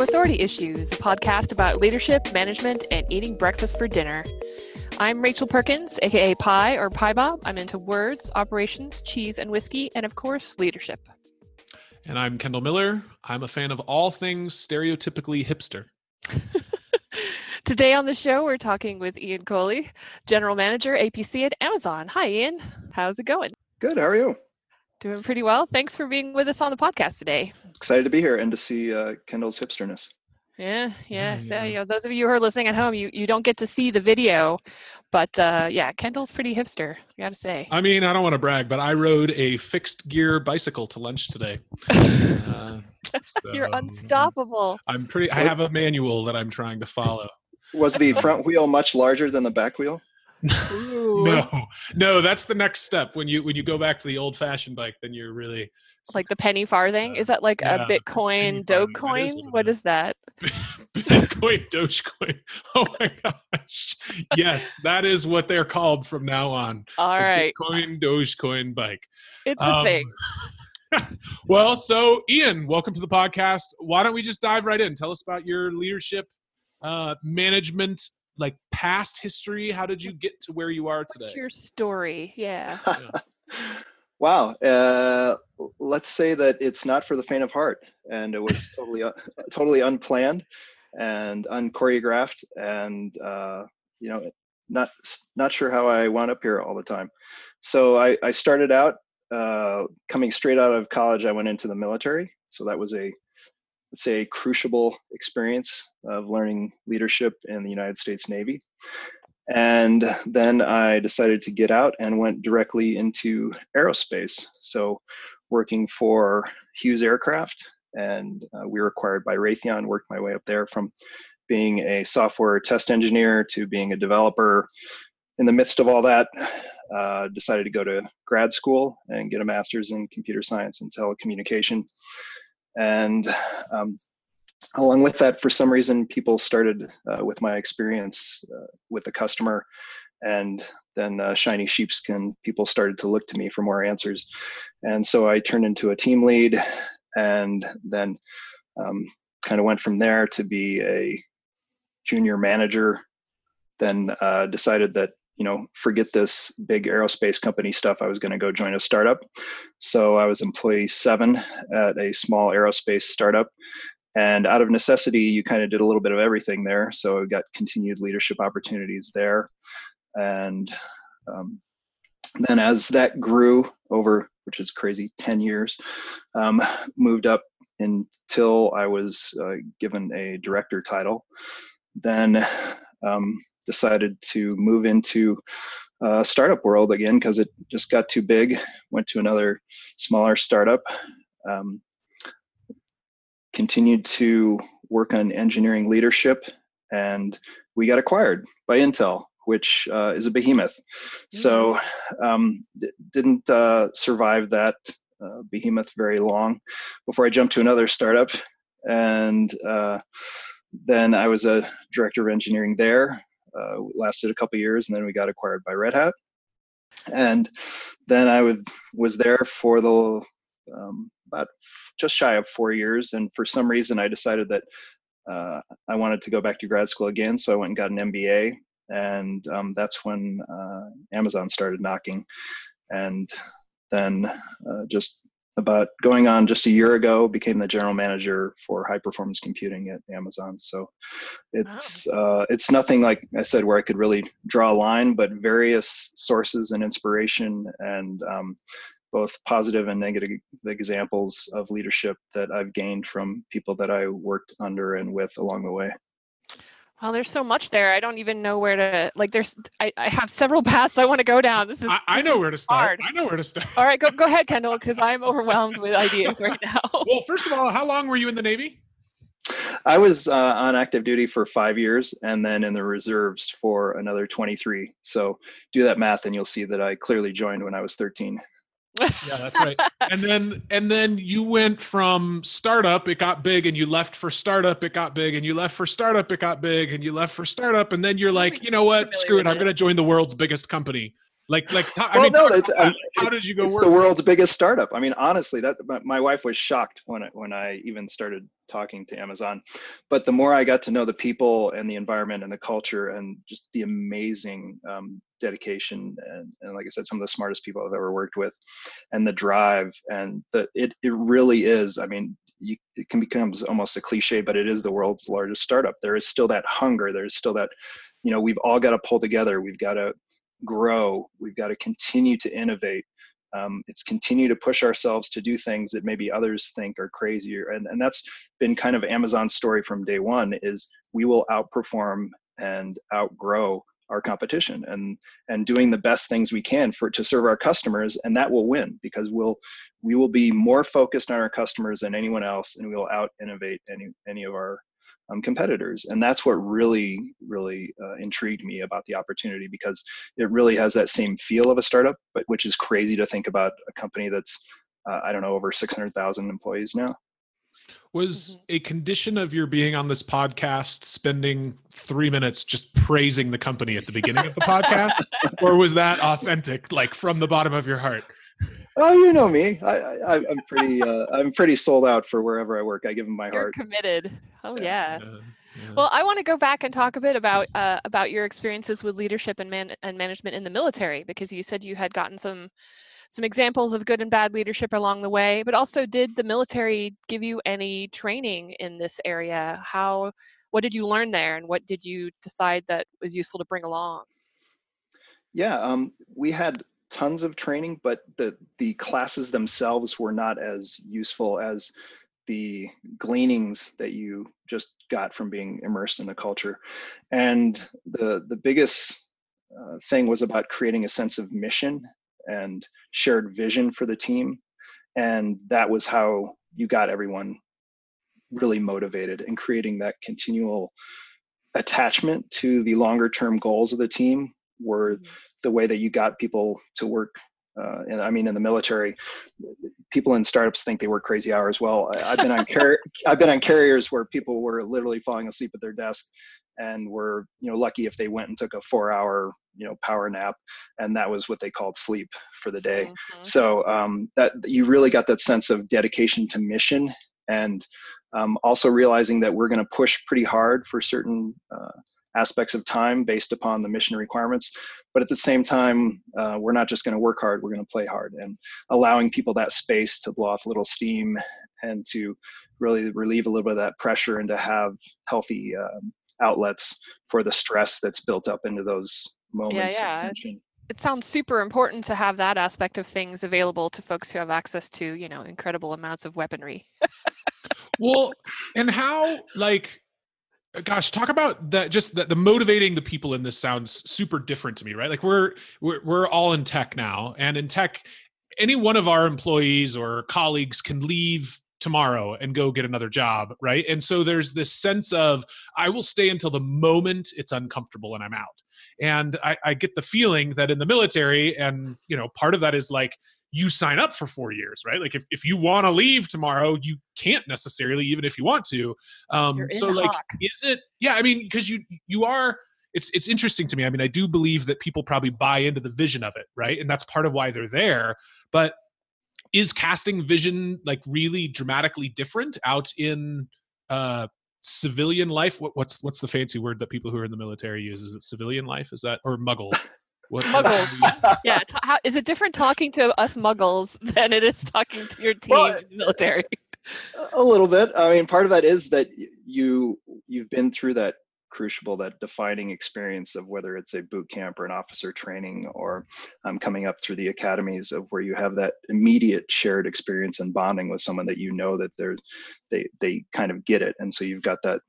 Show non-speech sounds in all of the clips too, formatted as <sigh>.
to Authority Issues, a podcast about leadership, management, and eating breakfast for dinner. I'm Rachel Perkins, aka Pie or Pie Bob. I'm into words, operations, cheese, and whiskey, and of course, leadership. And I'm Kendall Miller. I'm a fan of all things stereotypically hipster. <laughs> Today on the show, we're talking with Ian Colle, General Manager, HPC at Amazon. Hi, Ian. How's it going? Good. How are you? Doing pretty well. Thanks for being with us on the podcast today. Excited to be here and to see uh, Kendall's hipsterness. Yeah, yeah. So, you know, those of you who are listening at home, you, you don't get to see the video, but uh, yeah, Kendall's pretty hipster, I gotta say. I mean, I don't want to brag, but I rode a fixed gear bicycle to lunch today. <laughs> Uh, You're unstoppable. I'm pretty. I have a manual that I'm trying to follow. Was the front wheel much larger than the back wheel? No, no, that's the next step. When you when you go back to the old fashioned bike, then you're really like the penny farthing. Uh, is that like yeah, a <laughs> Bitcoin Dogecoin? What, what is that? Bitcoin Dogecoin. Oh my gosh! Yes, that is what they're called from now on. All right, Bitcoin Dogecoin bike. It's um, a <laughs> thing. well, so Ian, welcome to the podcast. Why don't we just dive right in? Tell us about your leadership, uh, management, like past history. How did you get to where you are today? What's your story? Yeah. <laughs> yeah. wow. Uh, let's say that it's not for the faint of heart, and it was totally, uh, totally unplanned and unchoreographed, and uh, you know, not not sure how I wound up here all the time. So I, I started out uh, coming straight out of college, I went into the military. So that was a, let's say, a crucible experience of learning leadership in the United States Navy. And then I decided to get out and went directly into aerospace. So working for Hughes Aircraft, and uh, we were acquired by Raytheon, worked my way up there from being a software test engineer to being a developer. In the midst of all that, uh, decided to go to grad school and get a master's in computer science and telecommunication. And um, along with that, for some reason, people started uh, with my experience uh, with the customer, and then uh, shiny sheepskin people started to look to me for more answers. And so I turned into a team lead, and then um, kind of went from there to be a junior manager. Then uh, decided that you know, forget this big aerospace company stuff. I was going to go join a startup. So I was employee seven at a small aerospace startup. And out of necessity, you kind of did a little bit of everything there. So I got continued leadership opportunities there. And um, then as that grew over, which is crazy, 10 years, um, moved up until I was uh, given a director title. Then um, decided to move into uh, startup world again because it just got too big. Went to another smaller startup. Um, continued to work on engineering leadership, and we got acquired by Intel, which uh, is a behemoth. Mm-hmm. So um, d- didn't uh, survive that uh, behemoth very long before I jumped to another startup, and uh, then I was a director of engineering there. Uh, lasted a couple years, and then we got acquired by Red Hat. And then I would was there for the um, about just shy of four years. And for some reason, I decided that uh, I wanted to go back to grad school again. So I went and got an MBA, and um, that's when uh, Amazon started knocking. And then uh, just about going on just a year ago became the general manager for high performance computing at amazon so it's wow. uh, it's nothing like i said where i could really draw a line but various sources and inspiration and um, both positive and negative examples of leadership that i've gained from people that i worked under and with along the way well, there's so much there. I don't even know where to like. There's I, I have several <laughs> paths I want to go down. This is I, I know where to start. Hard. I know where to start. All right, go go ahead, Kendall, because I'm overwhelmed with ideas right now. <laughs> well, first of all, how long were you in the Navy? I was uh, on active duty for five years, and then in the reserves for another 23. So do that math, and you'll see that I clearly joined when I was 13 yeah, that's right. and then and then you went from startup, it got big, and you left for startup, it got big, and you left for startup, it got big, and you left for startup, and then you're like, you know what? Screw it, I'm going to join the world's biggest company. Like, like, t- well, I mean, no, it's, about, how did you go? It's work? the world's biggest startup. I mean, honestly, that my, my wife was shocked when I, when I even started talking to Amazon. But the more I got to know the people and the environment and the culture and just the amazing um, dedication and, and, like I said, some of the smartest people I've ever worked with, and the drive and the it it really is. I mean, you, it can become almost a cliche, but it is the world's largest startup. There is still that hunger. There's still that, you know, we've all got to pull together. We've got to grow. We've got to continue to innovate. Um, it's continue to push ourselves to do things that maybe others think are crazier. And, and that's been kind of Amazon's story from day one is we will outperform and outgrow our competition and and doing the best things we can for to serve our customers and that will win because we'll we will be more focused on our customers than anyone else and we will out innovate any any of our um, competitors. And that's what really, really uh, intrigued me about the opportunity because it really has that same feel of a startup, but which is crazy to think about a company that's, uh, I don't know, over 600,000 employees now. Was mm-hmm. a condition of your being on this podcast spending three minutes just praising the company at the beginning of the podcast? <laughs> or was that authentic, like from the bottom of your heart? Oh, you know me. I, I am pretty uh, I'm pretty sold out for wherever I work. I give them my You're heart. committed. Oh yeah. yeah. yeah. Well, I want to go back and talk a bit about uh, about your experiences with leadership and man and management in the military because you said you had gotten some some examples of good and bad leadership along the way, but also did the military give you any training in this area? How what did you learn there and what did you decide that was useful to bring along? Yeah, um, we had tons of training, but the the classes themselves were not as useful as the gleanings that you just got from being immersed in the culture. And the the biggest uh, thing was about creating a sense of mission and shared vision for the team, and that was how you got everyone really motivated and creating that continual attachment to the longer term goals of the team were mm-hmm the way that you got people to work uh, and I mean, in the military, people in startups think they work crazy hours. Well, I, have been on <laughs> car- I've been on carriers where people were literally falling asleep at their desk, and were you know lucky if they went and took a four-hour you know power nap, and that was what they called sleep for the day. Mm-hmm. So um, that you really got that sense of dedication to mission, and um, also realizing that we're going to push pretty hard for certain. Uh, aspects of time based upon the mission requirements. But at the same time, uh, we're not just going to work hard, we're going to play hard and allowing people that space to blow off a little steam and to really relieve a little bit of that pressure and to have healthy um, outlets for the stress that's built up into those moments yeah, yeah. of tension it sounds super important to have that aspect of things available to folks who have access to you know incredible amounts of weaponry well <laughs> and how like gosh talk about that just the, the, motivating the people in this sounds super different to me right like we're, we're we're all in tech now and in tech any one of our employees or colleagues can leave tomorrow and go get another job right and so there's this sense of i will stay until the moment it's uncomfortable and i'm out and I, I get the feeling that in the military and you know part of that is like you sign up for four years, right? Like if, if you want to leave tomorrow, you can't necessarily, even if you want to. Um, so like, hawk. is it, yeah, I mean, cause you, you are, it's, it's interesting to me. I mean, I do believe that people probably buy into the vision of it. Right. And that's part of why they're there. But is casting vision like really dramatically different out in, uh, civilian life? What, what's, what's the fancy word that people who are in the military use? Is it civilian life? Is that, or muggle? What? Muggles. <laughs> yeah. T- how, is it different talking to us muggles <laughs> than it is talking to your team well, in the military? A little bit. I mean, part of that is that you you've been through that crucible, that defining experience of whether it's a boot camp or an officer training or um, coming up through the academies of where you have that immediate shared experience and bonding with someone that you know that they're they they kind of get it, and so you've got that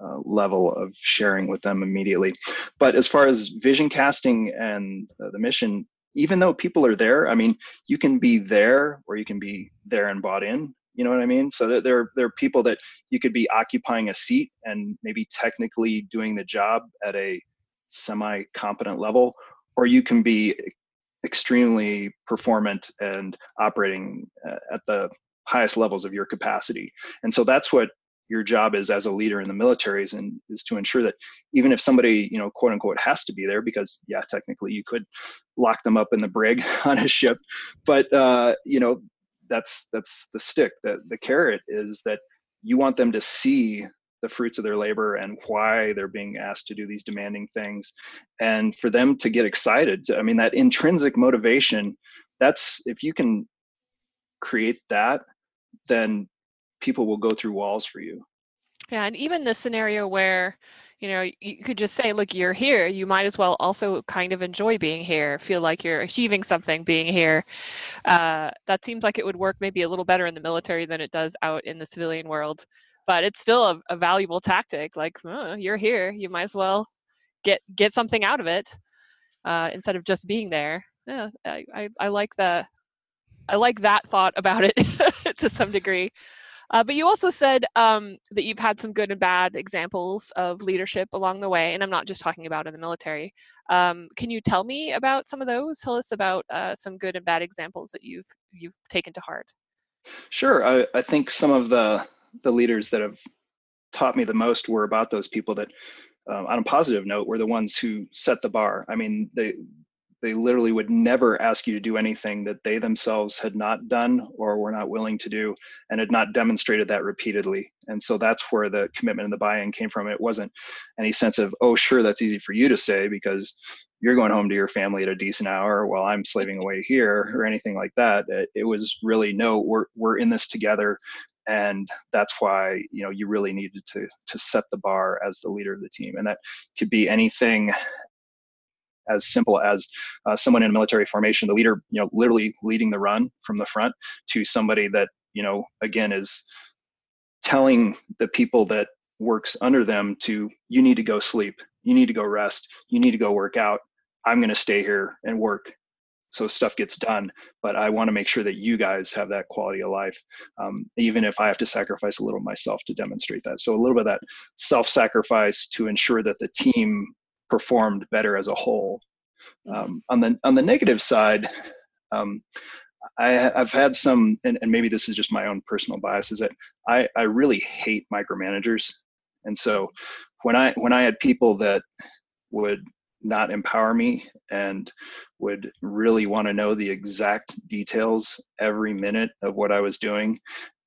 uh, level of sharing with them immediately. But as far as vision casting and uh, the mission, even though people are there, I mean, you can be there or you can be there and bought in. You know what I mean? So there, there are people that you could be occupying a seat and maybe technically doing the job at a semi competent level, or you can be extremely performant and operating uh, at the highest levels of your capacity. And so that's what your job is as a leader in the military is, and is to ensure that even if somebody you know quote unquote has to be there because yeah technically you could lock them up in the brig <laughs> on a ship but uh, you know that's that's the stick that the carrot is that you want them to see the fruits of their labor and why they're being asked to do these demanding things. And for them to get excited i mean that intrinsic motivation that's if you can create that then people will go through walls for you. Yeah and even the scenario where you know you could just say look you're here. You might as well also kind of enjoy being here feel like you're achieving something being here. Uh, that seems like it would work maybe a little better in the military than it does out in the civilian world but it's still a, a valuable tactic like oh, you're here. You might as well get get something out of it uh, instead of just being there. Yeah I, I, I like the i like that thought about it <laughs> to some degree uh, but you also said um, that you've had some good and bad examples of leadership along the way, and I'm not just talking about in the military. Um, can you tell me about some of those? Tell us about uh, some good and bad examples that you've you've taken to heart. Sure. I, I think some of the the leaders that have taught me the most were about those people that, um, on a positive note, were the ones who set the bar. I mean, they they literally would never ask you to do anything that they themselves had not done or were not willing to do and had not demonstrated that repeatedly. And so that's where the commitment and the buy-in came from. It wasn't any sense of oh sure that's easy for you to say because you're going home to your family at a decent hour while i'm slaving away here or anything like that. It, it was really no we're, we're in this together and that's why you know you really needed to to set the bar as the leader of the team. And that could be anything as simple as uh, someone in a military formation, the leader, you know, literally leading the run from the front, to somebody that you know, again, is telling the people that works under them to you need to go sleep, you need to go rest, you need to go work out. I'm going to stay here and work. So stuff gets done but i want to make sure that you guys have that quality of life um, even if i have to sacrifice a little myself to demonstrate that. So a little bit of that self-sacrifice to ensure that the team performed better as a whole. Mm-hmm. Um, on the on the negative side, um, I, have had some, and, and, maybe this is just my own personal bias, is that I, I really hate micromanagers, and so when I when I had people that would not empower me and would really want to know the exact details every minute of what I was doing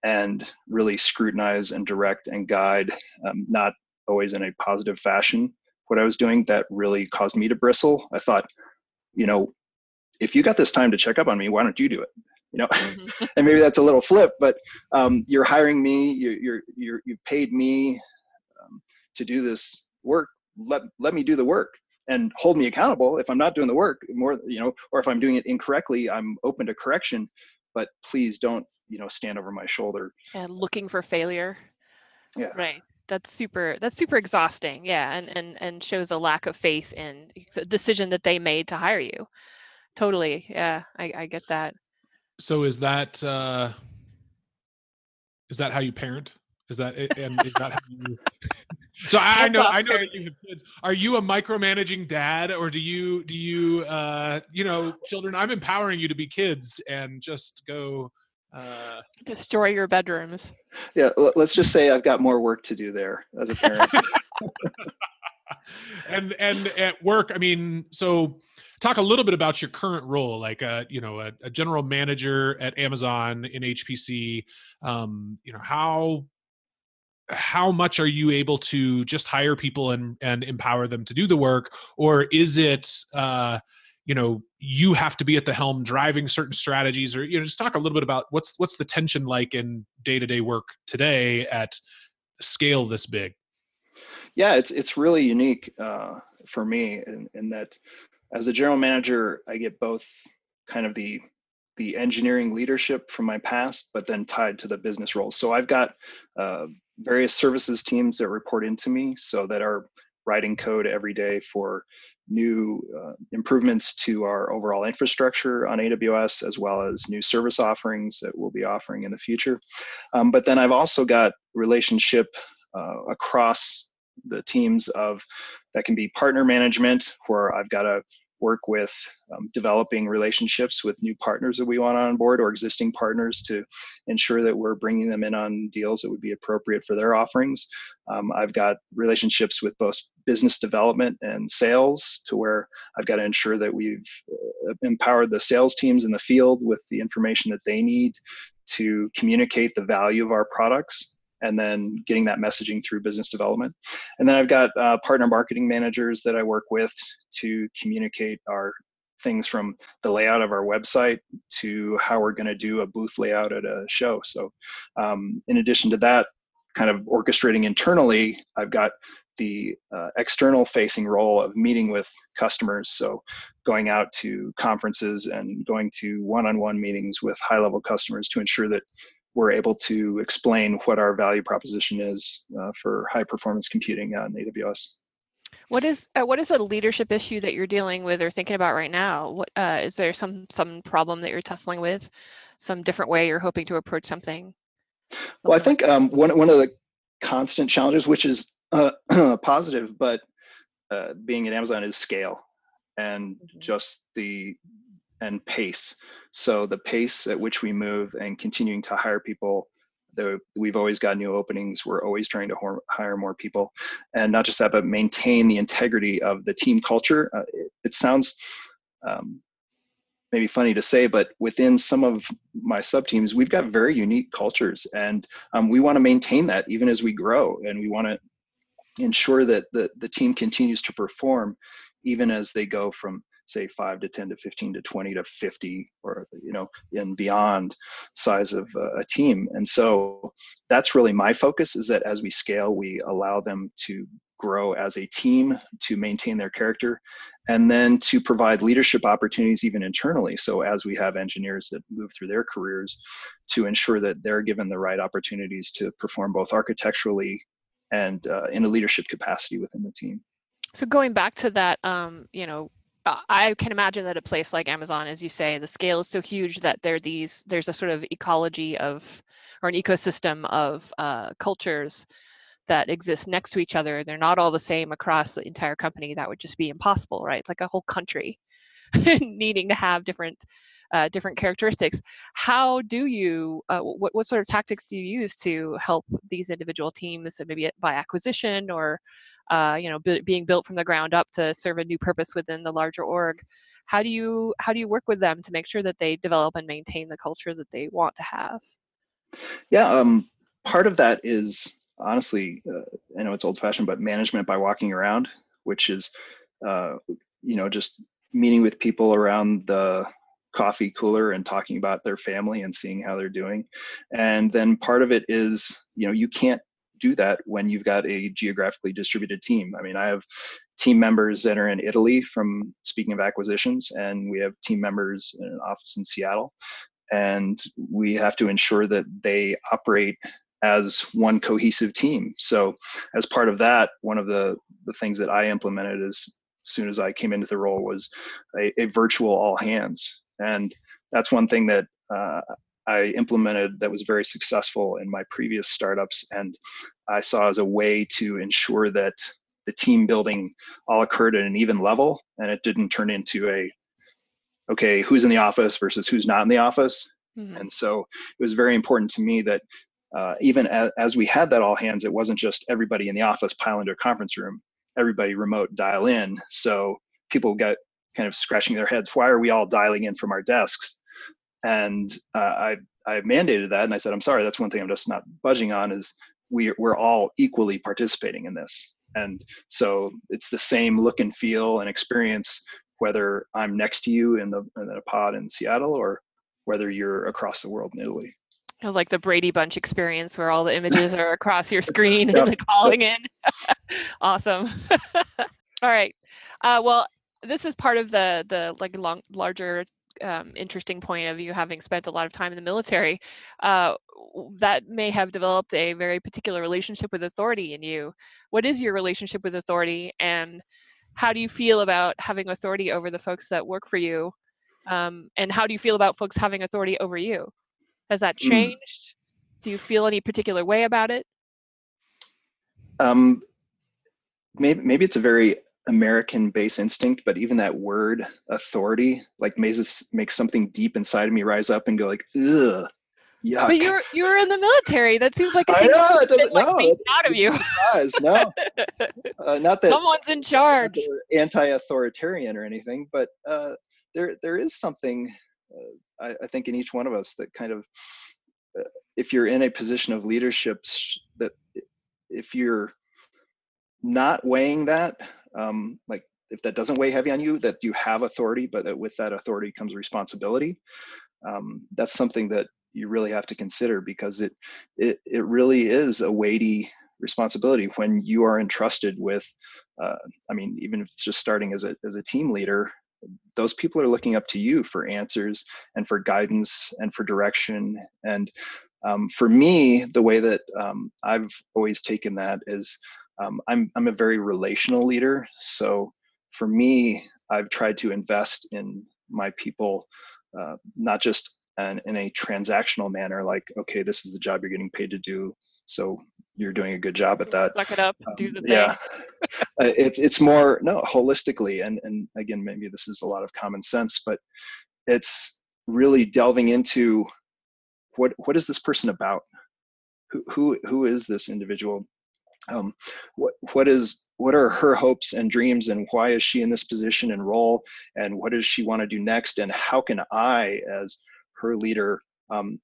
and really scrutinize and direct and guide, um, not always in a positive fashion, what I was doing that really caused me to bristle. I thought, you know, if you got this time to check up on me, why don't you do it? You know, mm-hmm. <laughs> and maybe that's a little flip, but um, you're hiring me, you, you're you're you paid me um, to do this work. Let let me do the work and hold me accountable if I'm not doing the work more. You know, or if I'm doing it incorrectly, I'm open to correction. But please don't you know stand over my shoulder. And looking for failure. Yeah. Right that's super that's super exhausting yeah and and and shows a lack of faith in the decision that they made to hire you. Totally yeah i, I get that. So is that uh is that how you parent? Is that and is that how you <laughs> so I, I know i know that you have kids. Are you a micromanaging dad or do you do you uh you know children i'm empowering you to be kids and just go uh, destroy your bedrooms. Yeah, let's just say I've got more work to do there as a parent. <laughs> and and at work, I mean, so talk a little bit about your current role, like a uh, you know a, a general manager at Amazon in HPC. Um, you know how how much are you able to just hire people and and empower them to do the work, or is it uh, you know you have to be at the helm driving certain strategies or you know just talk a little bit about what's what's the tension like in day-to-day work today at scale this big? Yeah it's it's really unique uh, for me in, in that as a general manager i get both kind of the the engineering leadership from my past but then tied to the business roles so i've got uh, various services teams that report into me so that are writing code every day for new uh, improvements to our overall infrastructure on AWS, as well as new service offerings that we'll be offering in the future. Um, but then I've also got relationship uh, across the teams of that can be partner management, where I've got a work with um, developing relationships with new partners that we want on board or existing partners to ensure that we're bringing them in on deals that would be appropriate for their offerings. Um, I've got relationships with both business development and sales to where I've got to ensure that we've uh, empowered the sales teams in the field with the information that they need to communicate the value of our products and then getting that messaging through business development. And then I've got uh, partner marketing managers that I work with to communicate our things from the layout of our website to how we're going to do a booth layout at a show. So, um, in addition to that, kind of orchestrating internally, I've got the uh, external facing role of meeting with customers. So, going out to conferences and going to one on one meetings with high level customers to ensure that we're able to explain what our value proposition is uh, for high performance computing on AWS. What is uh, what is a leadership issue that you're dealing with or thinking about right now? What uh, is there some some problem that you're tussling with, some different way you're hoping to approach something? Well, I think um, one one of the constant challenges, which is uh, <clears throat> positive, but uh, being at Amazon is scale and mm-hmm. just the and pace. So the pace at which we move and continuing to hire people the, we've always got new openings. We're always trying to hire more people, and not just that, but maintain the integrity of the team culture. Uh, it, it, sounds um, maybe funny to say, but within some of my sub teams, we've got very unique cultures, and um, we want to maintain that even as we grow, and we want to ensure that the, the team continues to perform even as they go from say 5 to 10 to 15 to 20 to 50 or you know and beyond size of a team. And so that's really my focus is that as we scale we allow them to grow as a team to maintain their character and then to provide leadership opportunities even internally. So as we have engineers that move through their careers to ensure that they're given the right opportunities to perform both architecturally and uh, in a leadership capacity within the team. So going back to that um, you know uh, I can imagine that a place like Amazon, as you say, the scale is so huge that there these there's a sort of ecology of or an ecosystem of uh, cultures that exist next to each other. They're not all the same across the entire company. That would just be impossible, right? It's like a whole country <laughs> needing to have different uh, different characteristics. How do you, uh, what, what sort of tactics do you use to help these individual teams, maybe by acquisition or, uh, you know, b- being built from the ground up to serve a new purpose within the larger org? How do you how do you work with them to make sure that they develop and maintain the culture that they want to have? Yeah, um, part of that is honestly, uh, I know it's old fashioned, but management by walking around, which is, uh, you know, just meeting with people around the coffee cooler and talking about their family and seeing how they're doing. And then part of it is, you know, you can't do that when you've got a geographically distributed team. I mean, I have team members that are in Italy from speaking of acquisitions, and we have team members in an office in Seattle. And we have to ensure that they operate as one cohesive team. So, as part of that, one of the, the things that I implemented as soon as I came into the role was a, a virtual all hands. And that's one thing that uh, I implemented that was very successful in my previous startups. And I saw as a way to ensure that the team building all occurred at an even level and it didn't turn into a, okay, who's in the office versus who's not in the office. Mm-hmm. And so it was very important to me that uh, even as, as, we had that all hands, it wasn't just everybody in the office pile into a conference room, everybody remote dial in. So people got kind of scratching their heads. Why are we all dialing in from our desks? And uh, I I mandated that, and I said, I'm sorry, that's one thing I'm just not budging on. Is we we're all equally participating in this, and so it's the same look and feel and experience whether I'm next to you in the in a pod in Seattle or whether you're across the world in Italy. It was like the Brady Bunch experience where all the images are across your <laughs> screen yep. and calling in. <laughs> awesome. <laughs> all right. Uh, well, this is part of the the like long larger um, interesting point of you having spent a lot of time in the military uh, that may have developed a very particular relationship with authority in you what is your relationship with authority and how do you feel about having authority over the folks that work for you um, and how do you feel about folks having authority over you has that hmm. changed mm. do you feel any particular way about it um, maybe maybe it's a very American base instinct, but even that word authority like makes makes something deep inside of me rise up and go like, ugh. Yuck. But you're you're in the military. That seems like a I know it doesn't like, no, out of you. no, <laughs> uh, not that someone's in charge. Anti-authoritarian or anything, but uh, there there is something uh, I, I, think in each one of us that kind of, uh, if you're in a position of leadership, that if you're not weighing that, um, like if that doesn't weigh heavy on you, that you have authority, but that with that authority comes responsibility. Um, that's something that you really have to consider because it it it really is a weighty responsibility when you are entrusted with. Uh, I mean, even if it's just starting as a as a team leader, those people are looking up to you for answers and for guidance and for direction and um, for me the way that um, i've always taken that is um, I'm, I'm a very relational leader so for me i've tried to invest in my people uh, not just an, in a transactional manner like okay this is the job you're getting paid to do so you're doing a good job at that. Suck it up, do um, the thing. Yeah, uh, it's it's more no holistically, and and again, maybe this is a lot of common sense, but it's really delving into what what is this person about? Who who who is this individual? Um, what what is what are her hopes and dreams, and why is she in this position and role, and what does she want to do next, and how can I, as her leader, um,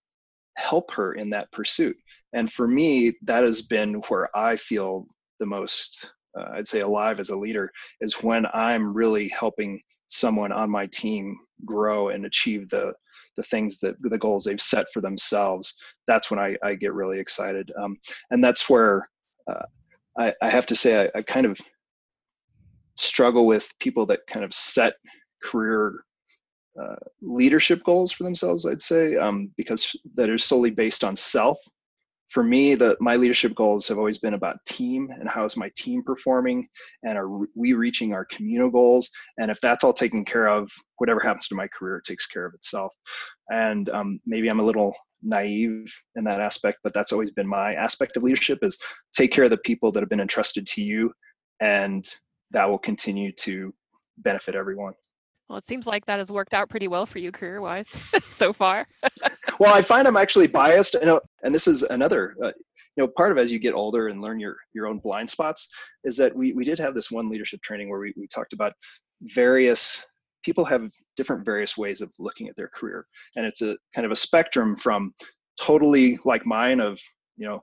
help her in that pursuit? and for me that has been where i feel the most uh, i'd say alive as a leader is when i'm really helping someone on my team grow and achieve the the things that the goals they've set for themselves. That's when i, I get really excited. Um, and that's where uh, I, I have to say I, I kind of struggle with people that kind of set career uh, leadership goals for themselves i'd say um, because that are solely based on self. For me the my leadership goals have always been about team and how is my team performing and are we reaching our communal goals. And if that's all taken care of whatever happens to my career takes care of itself. And um, maybe i'm a little naive in that aspect but that's always been my aspect of leadership is take care of the people that have been entrusted to you and that will continue to benefit everyone well, it seems like that has worked out pretty well for you career wise <laughs> so far. <laughs> well, I find I'm actually biased. You know, and this is another, uh, you know, part of as you get older and learn your your own blind spots is that we we did have this one leadership training where we we talked about various people have different various ways of looking at their career, and it's a kind of a spectrum from totally like mine of you know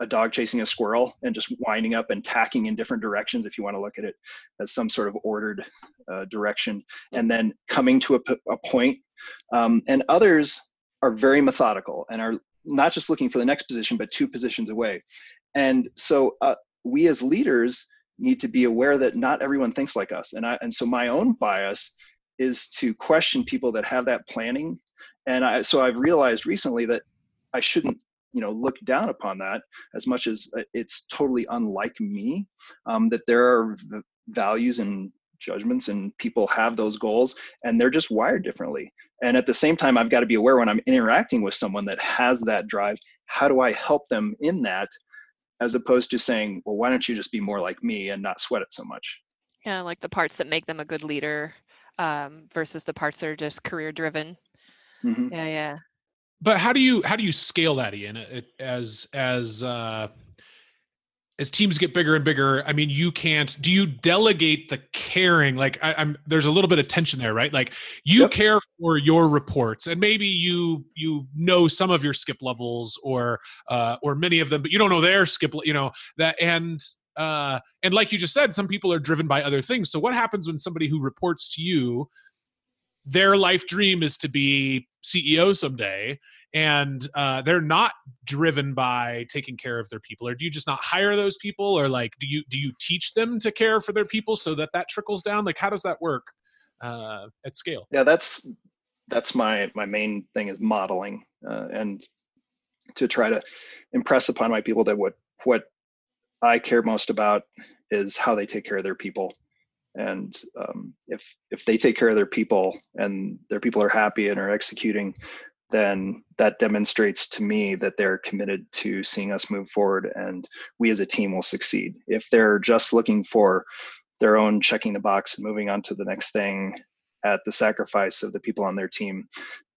a dog chasing a squirrel and just winding up and tacking in different directions if you want to look at it as some sort of ordered uh, direction and then coming to a, a point. Um, and others are very methodical and are not just looking for the next position but two positions away. And so uh, we as leaders need to be aware that not everyone thinks like us. And i and so my own bias is to question people that have that planning. And i so i've realized recently that i shouldn't you know look down upon that as much as uh, it's totally unlike me um, that there are v- values and judgments and people have those goals and they're just wired differently. And at the same time i've got to be aware when i'm interacting with someone that has that drive how do i help them in that as opposed to saying well why don't you just be more like me and not sweat it so much? Yeah like the parts that make them a good leader um, versus the parts that are just career driven. Mm-hmm. yeah yeah. But how do you how do you scale that in as as uh as teams get bigger and bigger? I mean you can't do you delegate the caring? Like I, am there's a little bit of tension there right? Like you yep. care for your reports and maybe you you know some of your skip levels or uh or many of them but you don't know their skip you know that and uh and like you just said some people are driven by other things so what happens when somebody who reports to you their life dream is to be CEO someday, and uh, they're not driven by taking care of their people. Or do you just not hire those people, or like do you do you teach them to care for their people so that that trickles down? Like how does that work uh, at scale? Yeah, that's that's my my main thing is modeling uh, and to try to impress upon my people that what what I care most about is how they take care of their people. And um, if if they take care of their people and their people are happy and are executing then that demonstrates to me that they're committed to seeing us move forward and we as a team will succeed. If they're just looking for their own checking the box and moving on to the next thing at the sacrifice of the people on their team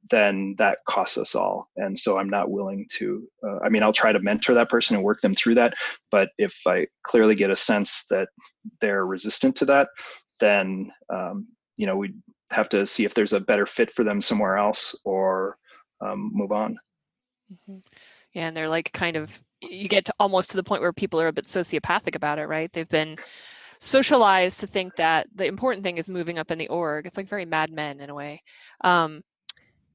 then that costs us all. And so I'm not willing to, uh, I mean, I'll try to mentor that person and work them through that. But if I clearly get a sense that they're resistant to that, then, um, you know, we have to see if there's a better fit for them somewhere else or um, move on. Mm-hmm. and they're like kind of you get to almost to the point where people are a bit sociopathic about it right they've been socialized to think that the important thing is moving up in the org it's like very mad men in a way um,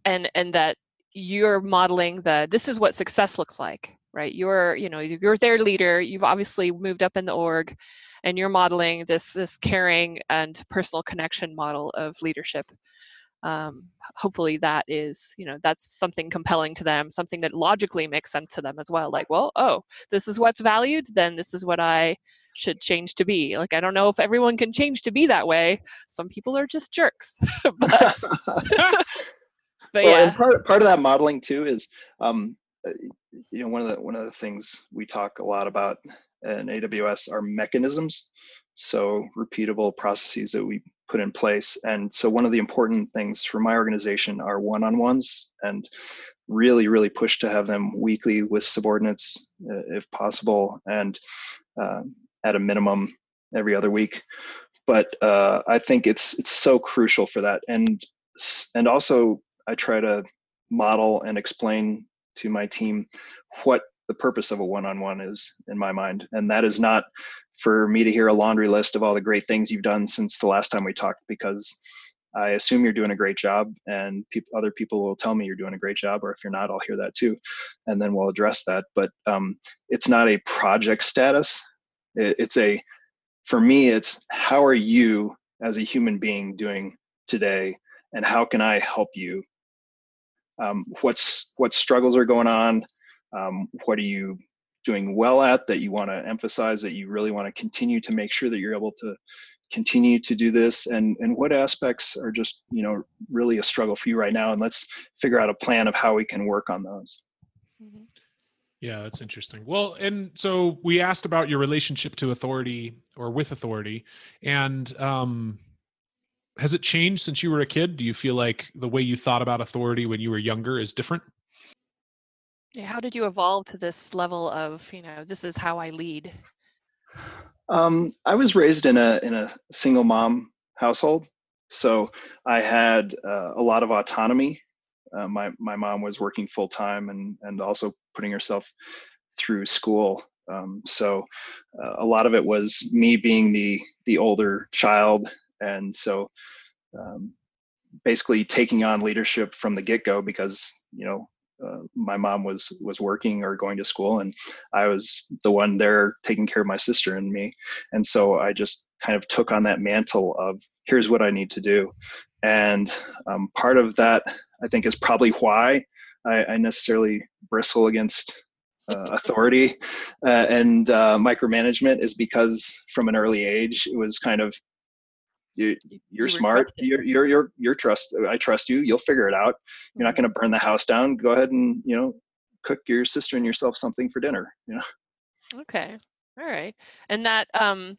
and and that you're modeling the this is what success looks like right? You're you know you're their leader you've obviously moved up in the org and you're modeling this this caring and personal connection model of leadership. Um, hopefully that is you know that's something compelling to them something that logically makes sense to them as well like well oh this is what's valued then this is what i should change to be. Like i don't know if everyone can change to be that way. Some people are just jerks <laughs> but, <laughs> <laughs> but well, yeah and part, part of that modeling too is um, uh, you know one of the one of the things we talk a lot about in aws are mechanisms so repeatable processes that we put in place. And so one of the important things for my organization are one-on-ones and really, really push to have them weekly with subordinates uh, if possible, and uh, at a minimum every other week. But uh, I think it's it's so crucial for that, and and also I try to model and explain to my team what the purpose of a one-on-one is in my mind. And that is not for me to hear a laundry list of all the great things you've done since the last time we talked because I assume you're doing a great job and pe- other people will tell me you're doing a great job or if you're not I'll hear that too and then we'll address that. But um, it's not a project status. It, it's a for me it's how are you as a human being doing today and how can I help you um, what's what struggles are going on um, what are you doing well at that you want to emphasize that you really want to continue to make sure that you're able to continue to do this? And and what aspects are just you know really a struggle for you right now? And let's figure out a plan of how we can work on those. Mm-hmm. yeah that's interesting. Well and so we asked about your relationship to authority or with authority and um has it changed since you were a kid do you feel like the way you thought about authority when you were younger is different how did you evolve to this level of, you know, this is how I lead? Um, I was raised in a in a single mom household, so I had uh, a lot of autonomy. Uh, my my mom was working full time and and also putting herself through school. Um, so uh, a lot of it was me being the the older child, and so um, basically taking on leadership from the get go because you know uh, my mom was was working or going to school and i was the one there taking care of my sister and me. And so i just kind of took on that mantle of here's what i need to do. And um, part of that i think is probably why i, I necessarily bristle against uh, authority uh, and uh, micromanagement is because from an early age it was kind of you, you're you smart. you're, you're you're you're trust i trust you. You'll figure it out. You're not mm-hmm. going to burn the house down. Go ahead and you know cook your sister and yourself something for dinner you know? Okay. All right. And that um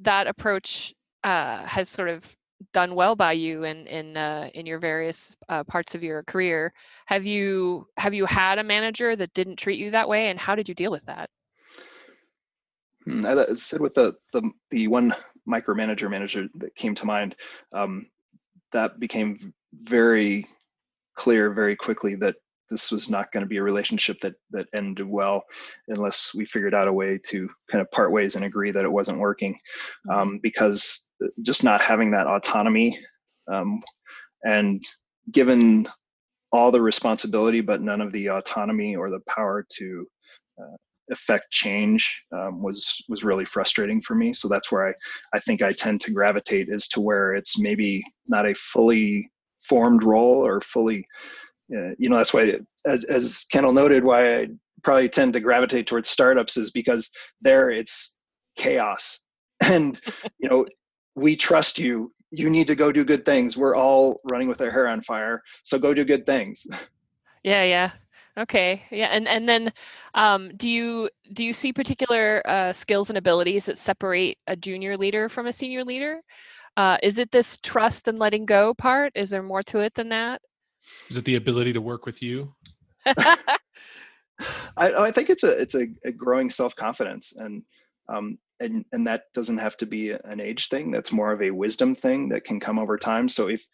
that approach uh has sort of done well by you in in uh, in your various uh, parts of your career. Have you have you had a manager that didn't treat you that way? And how did you deal with that? Hmm, I said with the the the one micromanager manager that came to mind, um, that became very clear very quickly that this was not going to be a relationship that that ended well unless we figured out a way to kind of part ways and agree that it wasn't working mm-hmm. um, because just not having that autonomy um, and given all the responsibility but none of the autonomy or the power to uh, affect change um, was was really frustrating for me. So that's where I I think I tend to gravitate is to where it's maybe not a fully formed role or fully uh, you know that's why as as Kendall noted why I probably tend to gravitate towards startups is because there it's chaos. <laughs> And you know we trust you. You need to go do good things. We're all running with our hair on fire. So go do good things. <laughs> Yeah yeah Okay, yeah, and and then um, do you do you see particular uh, skills and abilities that separate a junior leader from a senior leader? Uh, is it this trust and letting go part? Is there more to it than that? Is it the ability to work with you? <laughs> I, I, think it's a it's a, a growing self confidence, and um, and and that doesn't have to be an age thing. That's more of a wisdom thing that can come over time. So if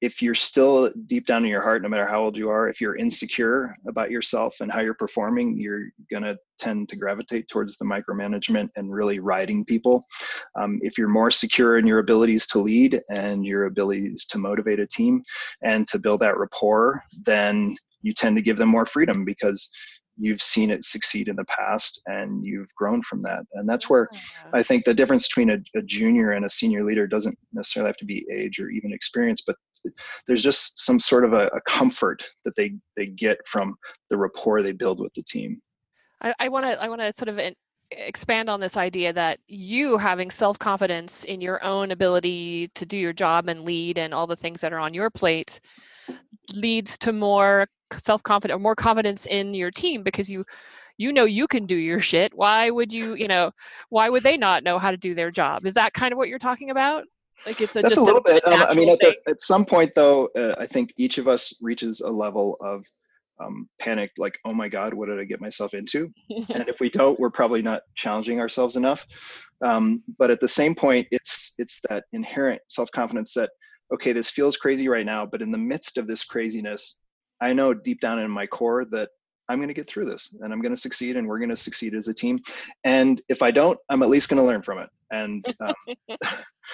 if you're still deep down in your heart no matter how old you are if you're insecure about yourself and how you're performing you're going to tend to gravitate towards the micromanagement and really riding people. Um, if you're more secure in your abilities to lead and your abilities to motivate a team and to build that rapport then you tend to give them more freedom because you've seen it succeed in the past and you've grown from that. And that's where oh, i think the difference between a, a, junior and a senior leader doesn't necessarily have to be age or even experience but there's just some sort of a, a comfort that they they get from the rapport they build with the team. I want to i want to sort of expand on this idea that you having self-confidence in your own ability to do your job and lead and all the things that are on your plate leads to more self-confidence or more confidence in your team because you you know you can do your shit. Why would you you know why would they not know how to do their job? Is that kind of what you're talking about? Like it's a, that's a little a, bit. Um, i mean at, the, <laughs> at some point though uh, i think each of us reaches a level of um, panicked like oh my god what did i get myself into? And if we <laughs> don't we're probably not challenging ourselves enough. Um, but at the same point it's it's that inherent self-confidence that okay this feels crazy right now but in the midst of this craziness I know deep down in my core that I'm going to get through this and I'm going to succeed and we're going to succeed as a team. And if I don't, I'm at least going to learn from it. And <laughs> um, <laughs>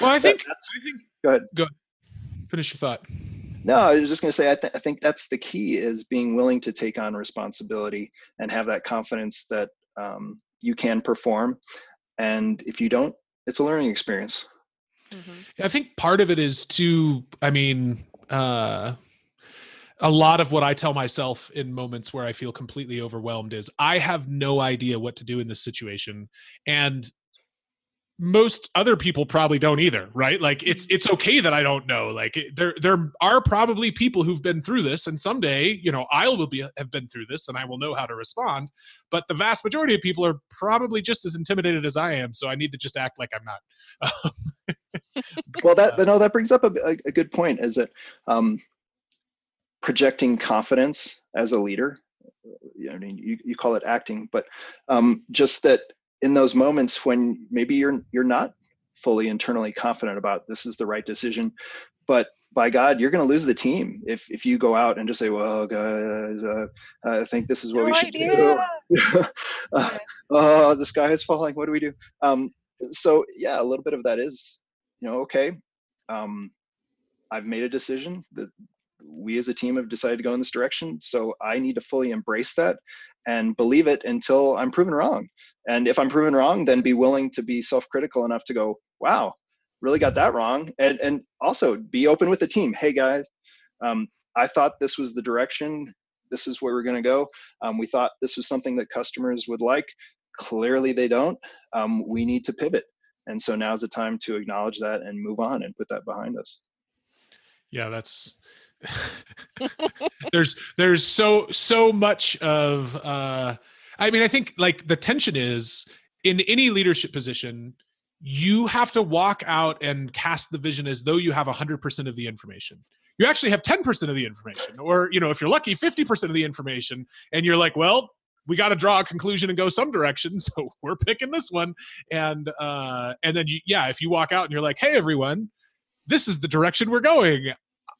well, I think, that, I think, go ahead. Go ahead. Finish your thought. No, I was just going to say, I, th- I think that's the key is being willing to take on responsibility and have that confidence that um, you can perform. And if you don't, it's a learning experience. Mm-hmm. I think part of it is to, I mean, uh, a lot of what I tell myself in moments where I feel completely overwhelmed is I have no idea what to do in this situation. And most other people probably don't either right like it's mm-hmm. it's okay that i don't know like there there are probably people who've been through this and someday you know i will be have been through this and i will know how to respond but the vast majority of people are probably just as intimidated as i am so i need to just act like i'm not well that <laughs> no that brings up a, a good point is that um projecting confidence as a leader. You know, I mean, you, you call it acting, but um, just that in those moments when maybe you're you're not fully internally confident about this is the right decision, but by God, you're going to lose the team if if you go out and just say, "Well, guys, uh, I think this is what no we should idea. do." <laughs> uh, oh, the sky is falling. What do we do? Um, so yeah, a little bit of that is, you know, okay. Um, I've made a decision. The we as a team have decided to go in this direction. So I need to fully embrace that and believe it until I'm proven wrong. And if I'm proven wrong, then be willing to be self-critical enough to go, wow, really got that wrong. And and also be open with the team. Hey guys, um, I thought this was the direction. This is where we're going to go. Um, we thought this was something that customers would like. Clearly, they don't. Um, we need to pivot. And so now's the time to acknowledge that and move on and put that behind us. Yeah, that's <laughs> there's there's so so much of uh i mean i think like the tension is in any leadership position you have to walk out and cast the vision as though you have 100% of the information. You actually have 10% of the information or you know if you're lucky 50% of the information and you're like well we got to draw a conclusion and go some direction <laughs> so we're picking this one. And uh and then you, yeah if you walk out and you're like hey everyone this is the direction we're going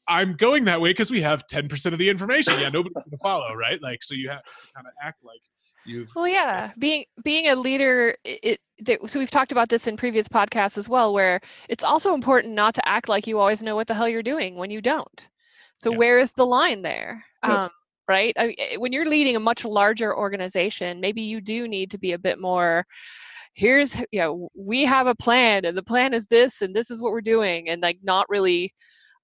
I'm going that way because we have 10% of the information. Yeah, nobody's going to follow, right? Like, so you have to kind of act like you've. Well, yeah, being being a leader, it, it, so we've talked about this in previous podcasts as well, where it's also important not to act like you always know what the hell you're doing when you don't. So yeah. where is the line there? Yep. Um, right? I, eh, when you're leading a much larger organization, maybe you do need to be a bit more here's you know we have a plan and the plan is this and this is what we're doing and like not really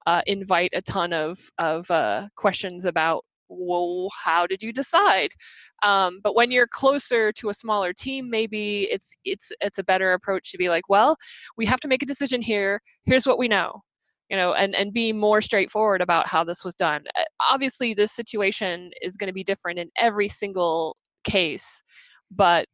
uh, invite a ton of of uh, questions about well how did you decide? Um, but when you're closer to a smaller team maybe it's it's it's a better approach to be like well we have to make a decision here. Here's what we know you know and and be more straightforward about how this was done. Uh, obviously this situation is going to be different in every single case but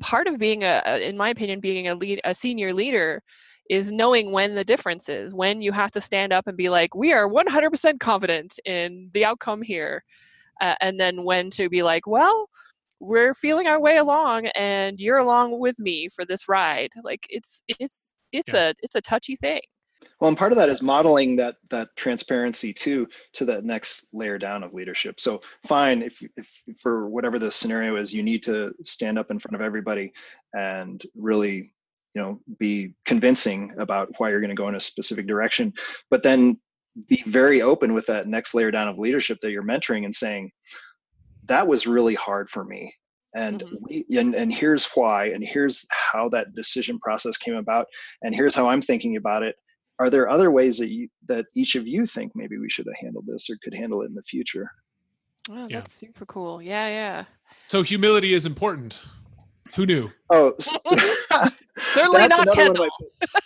part of being a in my opinion being a lead a senior leader is knowing when the difference is, when you have to stand up and be like, we are 100% confident in the outcome here. Uh, and then when to be like, well, we're feeling our way along and you're along with me for this ride like it's it's it's Yeah. a it's a touchy thing Well, and part of that is modeling that that transparency too to that next layer down of leadership. So fine, if if for whatever the scenario is, you need to stand up in front of everybody and really, you know, be convincing about why you're going to go in a specific direction. But then be very open with that next layer down of leadership that you're mentoring and saying, that was really hard for me. And Mhm. we and, and here's why, and here's how that decision process came about, and here's how I'm thinking about it are there other ways that you that each of you think maybe we should have handled this or could handle it in the future oh, Yeah. that's super cool yeah yeah So humility is important. Who knew? oh s- <laughs> <laughs> <laughs> Certainly that's not another one my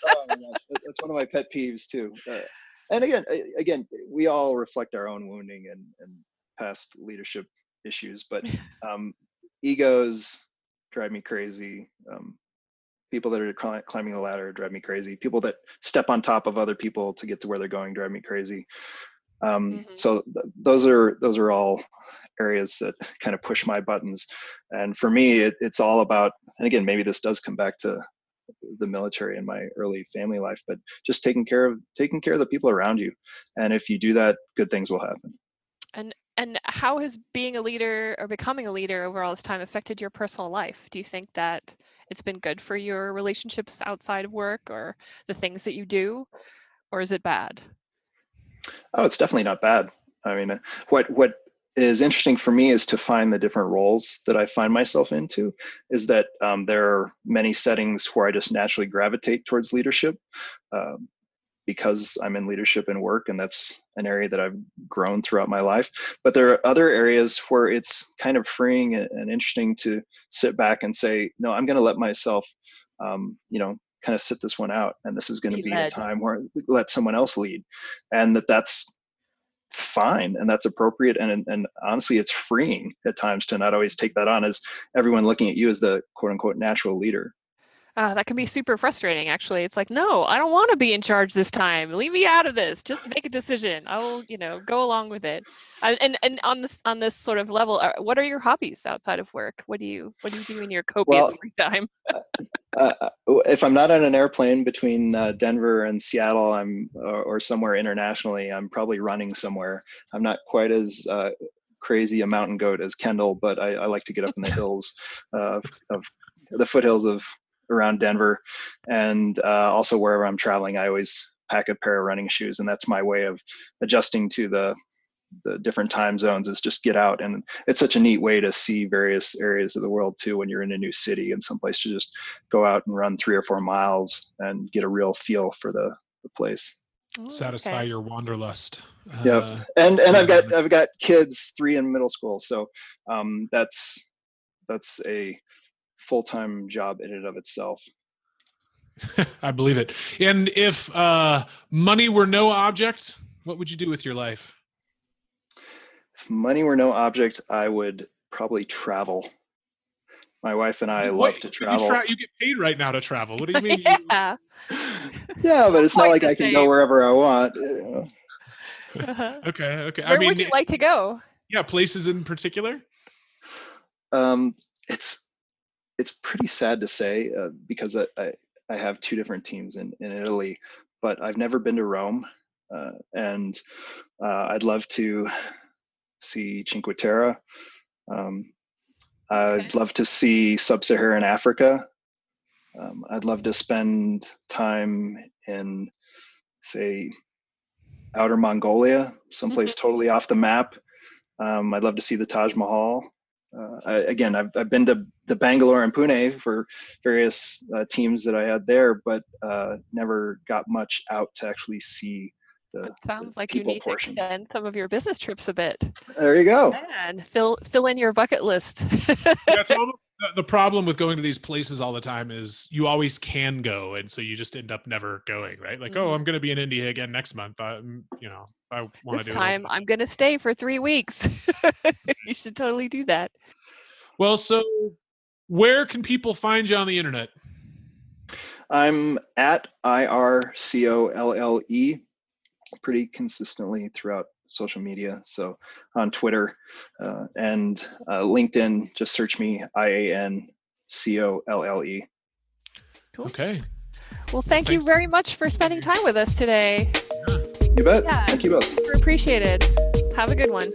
oh my gosh, that's one of my pet peeves too. Uh, and again again we all reflect our own wounding and, and past leadership issues but <laughs> um, egos drive me crazy. Um, people that are climbing the ladder drive me crazy. People that step on top of other people to get to where they're going drive me crazy. Um, Mhm. so th- those are those are all areas that kind of push my buttons. And for me it, it's all about and again maybe this does come back to the military and my early family life but just taking care of taking care of the people around you. And if you do that good things will happen. And and how has being a leader or becoming a leader over all this time affected your personal life? Do you think that it's been good for your relationships outside of work or the things that you do or is it bad? Oh, it's definitely not bad. I mean, what what is interesting for me is to find the different roles that I find myself into. Is that um, there are many settings where I just naturally gravitate towards leadership um, because I'm in leadership and work, and that's an area that I've grown throughout my life. But there are other areas where it's kind of freeing and, interesting to sit back and say, no, I'm going to let myself, um, you know, kind of sit this one out, and this is going to Be be a time where let someone else lead and that that's fine and that's appropriate and and honestly it's freeing at times to not always take that on as everyone looking at you as the quote unquote natural leader Uh, that can be super frustrating, actually. It's like, no, I don't want to be in charge this time. Leave me out of this. Just make a decision. I will, you know, go along with it. And and, and on this on this sort of level, uh, what are your hobbies outside of work? What do you what do you do in your copious Well, free time? <laughs> uh, uh, if i'm not on an airplane between uh, denver and seattle i'm or, or somewhere internationally i'm probably running somewhere i'm not quite as uh, crazy a mountain goat as kendall but i, I like to get up in the <laughs> hills uh, of, of the foothills of around denver and uh, also wherever i'm traveling i always pack a pair of running shoes and that's my way of adjusting to the the different time zones is just get out and it's such a neat way to see various areas of the world too when you're in a new city and someplace to just go out and run three or four miles and get a real feel for the the place Oh, Satisfy okay. your wanderlust. Yep. Uh, and and i've got i've got kids three in middle school so um that's that's a full-time job in and of itself <laughs> I believe it. And if uh, money were no object, what would you do with your life? if money were no object i would probably travel my wife and i What- love to you travel tra- You, get paid right now to travel. What do you mean? <laughs> yeah. yeah but it's not Quite like i can go wherever i want. Uh-huh. <laughs> okay, okay. Where I mean, would you like to go? yeah, places in particular. Um, it's it's pretty sad to say uh, because I, I I have two different teams in in Italy, but I've never been to Rome, uh, and uh, I'd love to see Cinque Terre. Um, I'd love to see Sub-Saharan Africa. Um, I'd love to spend time in, say, outer Mongolia, someplace totally off the map. Um, I'd love to see the Taj Mahal. Uh, I, again, I've, I've been to the Bangalore and Pune for various uh, teams that I had there, but uh, never got much out to actually see the. It sounds the like you need portion. to extend some of your business trips a bit. There you go. And fill fill in your bucket list. <laughs> That's almost the- the problem with going to these places all the time is you always can go, and so you just end up never going, right? Like, oh, Mhm. I'm going to be in India again next month. I, you know, I want to this do time it. I'm gonna stay for three weeks. <laughs> you should totally do that. Well, so where can people find you on the internet? I'm at I R C O L L E pretty consistently throughout social media. So on Twitter uh, and uh, LinkedIn, just search me I A N C O L L E. Cool. Okay. Well, thank you very much for spending time with us today. You bet. Yeah. Thank you both. Super appreciated. Have a good one.